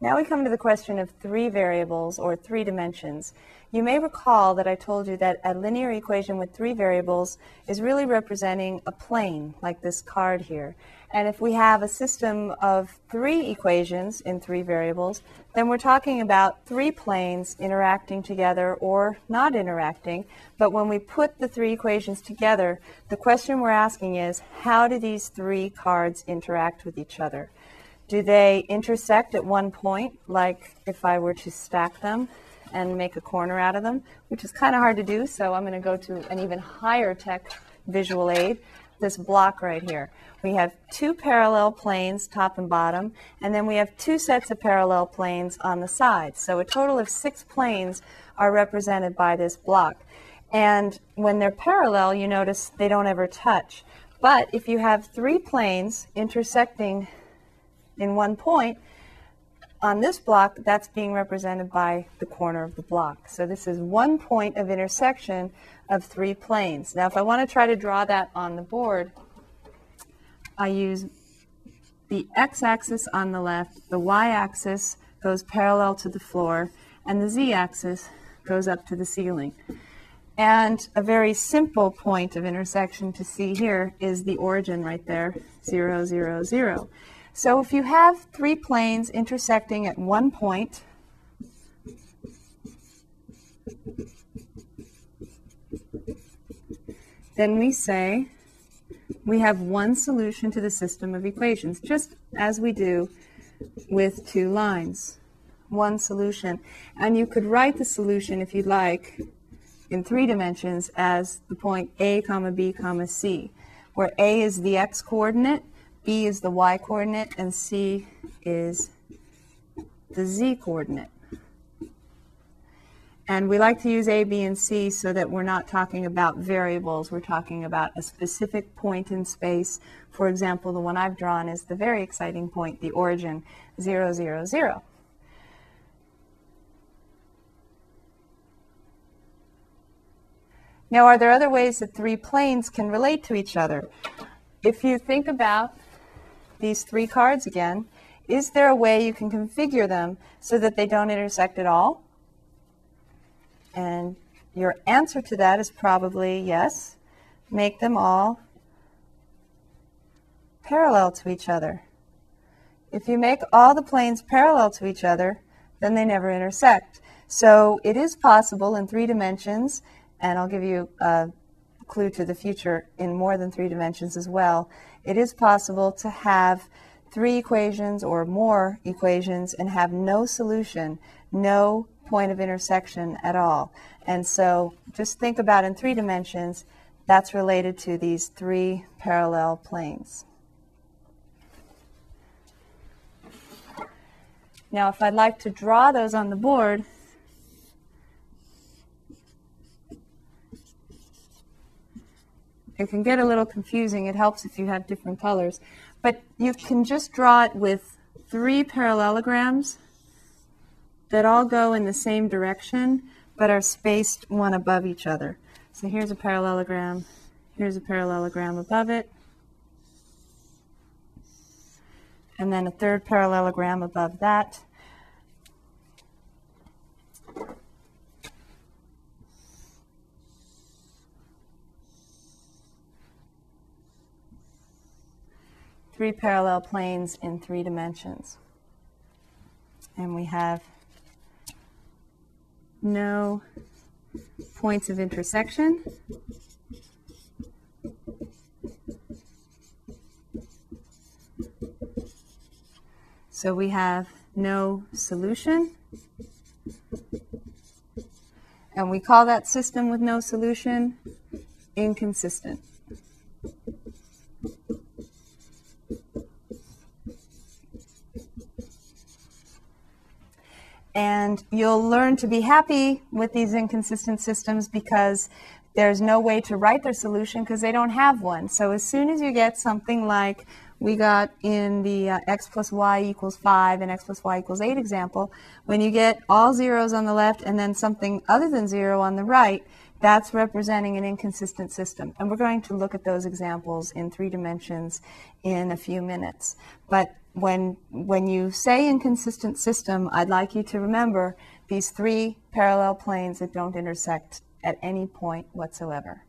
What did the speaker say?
Now we come to the question of three variables or three dimensions. You may recall that I told you that a linear equation with three variables is really representing a plane, like this card here. And if we have a system of three equations in three variables, then we're talking about three planes interacting together or not interacting. But when we put the three equations together, the question we're asking is, how do these three cards interact with each other? Do they intersect at one point, like if I were to stack them and make a corner out of them, which is kind of hard to do, so I'm going to go to an even higher tech visual aid, this block right here. We have two parallel planes, top and bottom, and then we have two sets of parallel planes on the sides. So a total of six planes are represented by this block. And when they're parallel, you notice they don't ever touch. But if you have three planes intersecting in one point, on this block, that's being represented by the corner of the block. So this is one point of intersection of three planes. Now, if I want to try to draw that on the board, I use the x-axis on the left, the y-axis goes parallel to the floor, and the z-axis goes up to the ceiling. And a very simple point of intersection to see here is the origin right there, 0, 0, 0. So if you have three planes intersecting at one point, then we say we have one solution to the system of equations, just as we do with two lines. One solution. And you could write the solution, if you'd like, in three dimensions as the point A, comma B, comma C, where A is the x coordinate, B is the y coordinate, and C is the z coordinate. And we like to use A, B, and C so that we're not talking about variables. We're talking about a specific point in space. For example, the one I've drawn is the very exciting point, the origin, 0, 0, 0. Now, are there other ways that three planes can relate to each other? If you think about these three cards again, is there a way you can configure them so that they don't intersect at all? And your answer to that is probably yes. Make them all parallel to each other. If you make all the planes parallel to each other, then they never intersect. So it is possible in three dimensions, and I'll give you a clue to the future in more than three dimensions as well, it is possible to have three equations or more equations and have no solution, no point of intersection at all. And so just think about in three dimensions, that's related to these three parallel planes. Now, if I'd like to draw those on the board, It can get a little confusing. It helps if you have different colors. But you can just draw it with three parallelograms that all go in the same direction but are spaced one above each other. So here's a parallelogram. Here's a parallelogram above it. And then a third parallelogram above that. Three parallel planes in three dimensions. And we have no points of intersection. So we have no solution. And we call that system with no solution inconsistent. And you'll learn to be happy with these inconsistent systems because there's no way to write their solution because they don't have one. So as soon as you get something like we got in the uh, x plus y equals 5 and x plus y equals 8 example, when you get all zeros on the left and then something other than 0 on the right, that's representing an inconsistent system. And we're going to look at those examples in three dimensions in a few minutes. But when, when you say inconsistent system, I'd like you to remember these three parallel planes that don't intersect at any point whatsoever.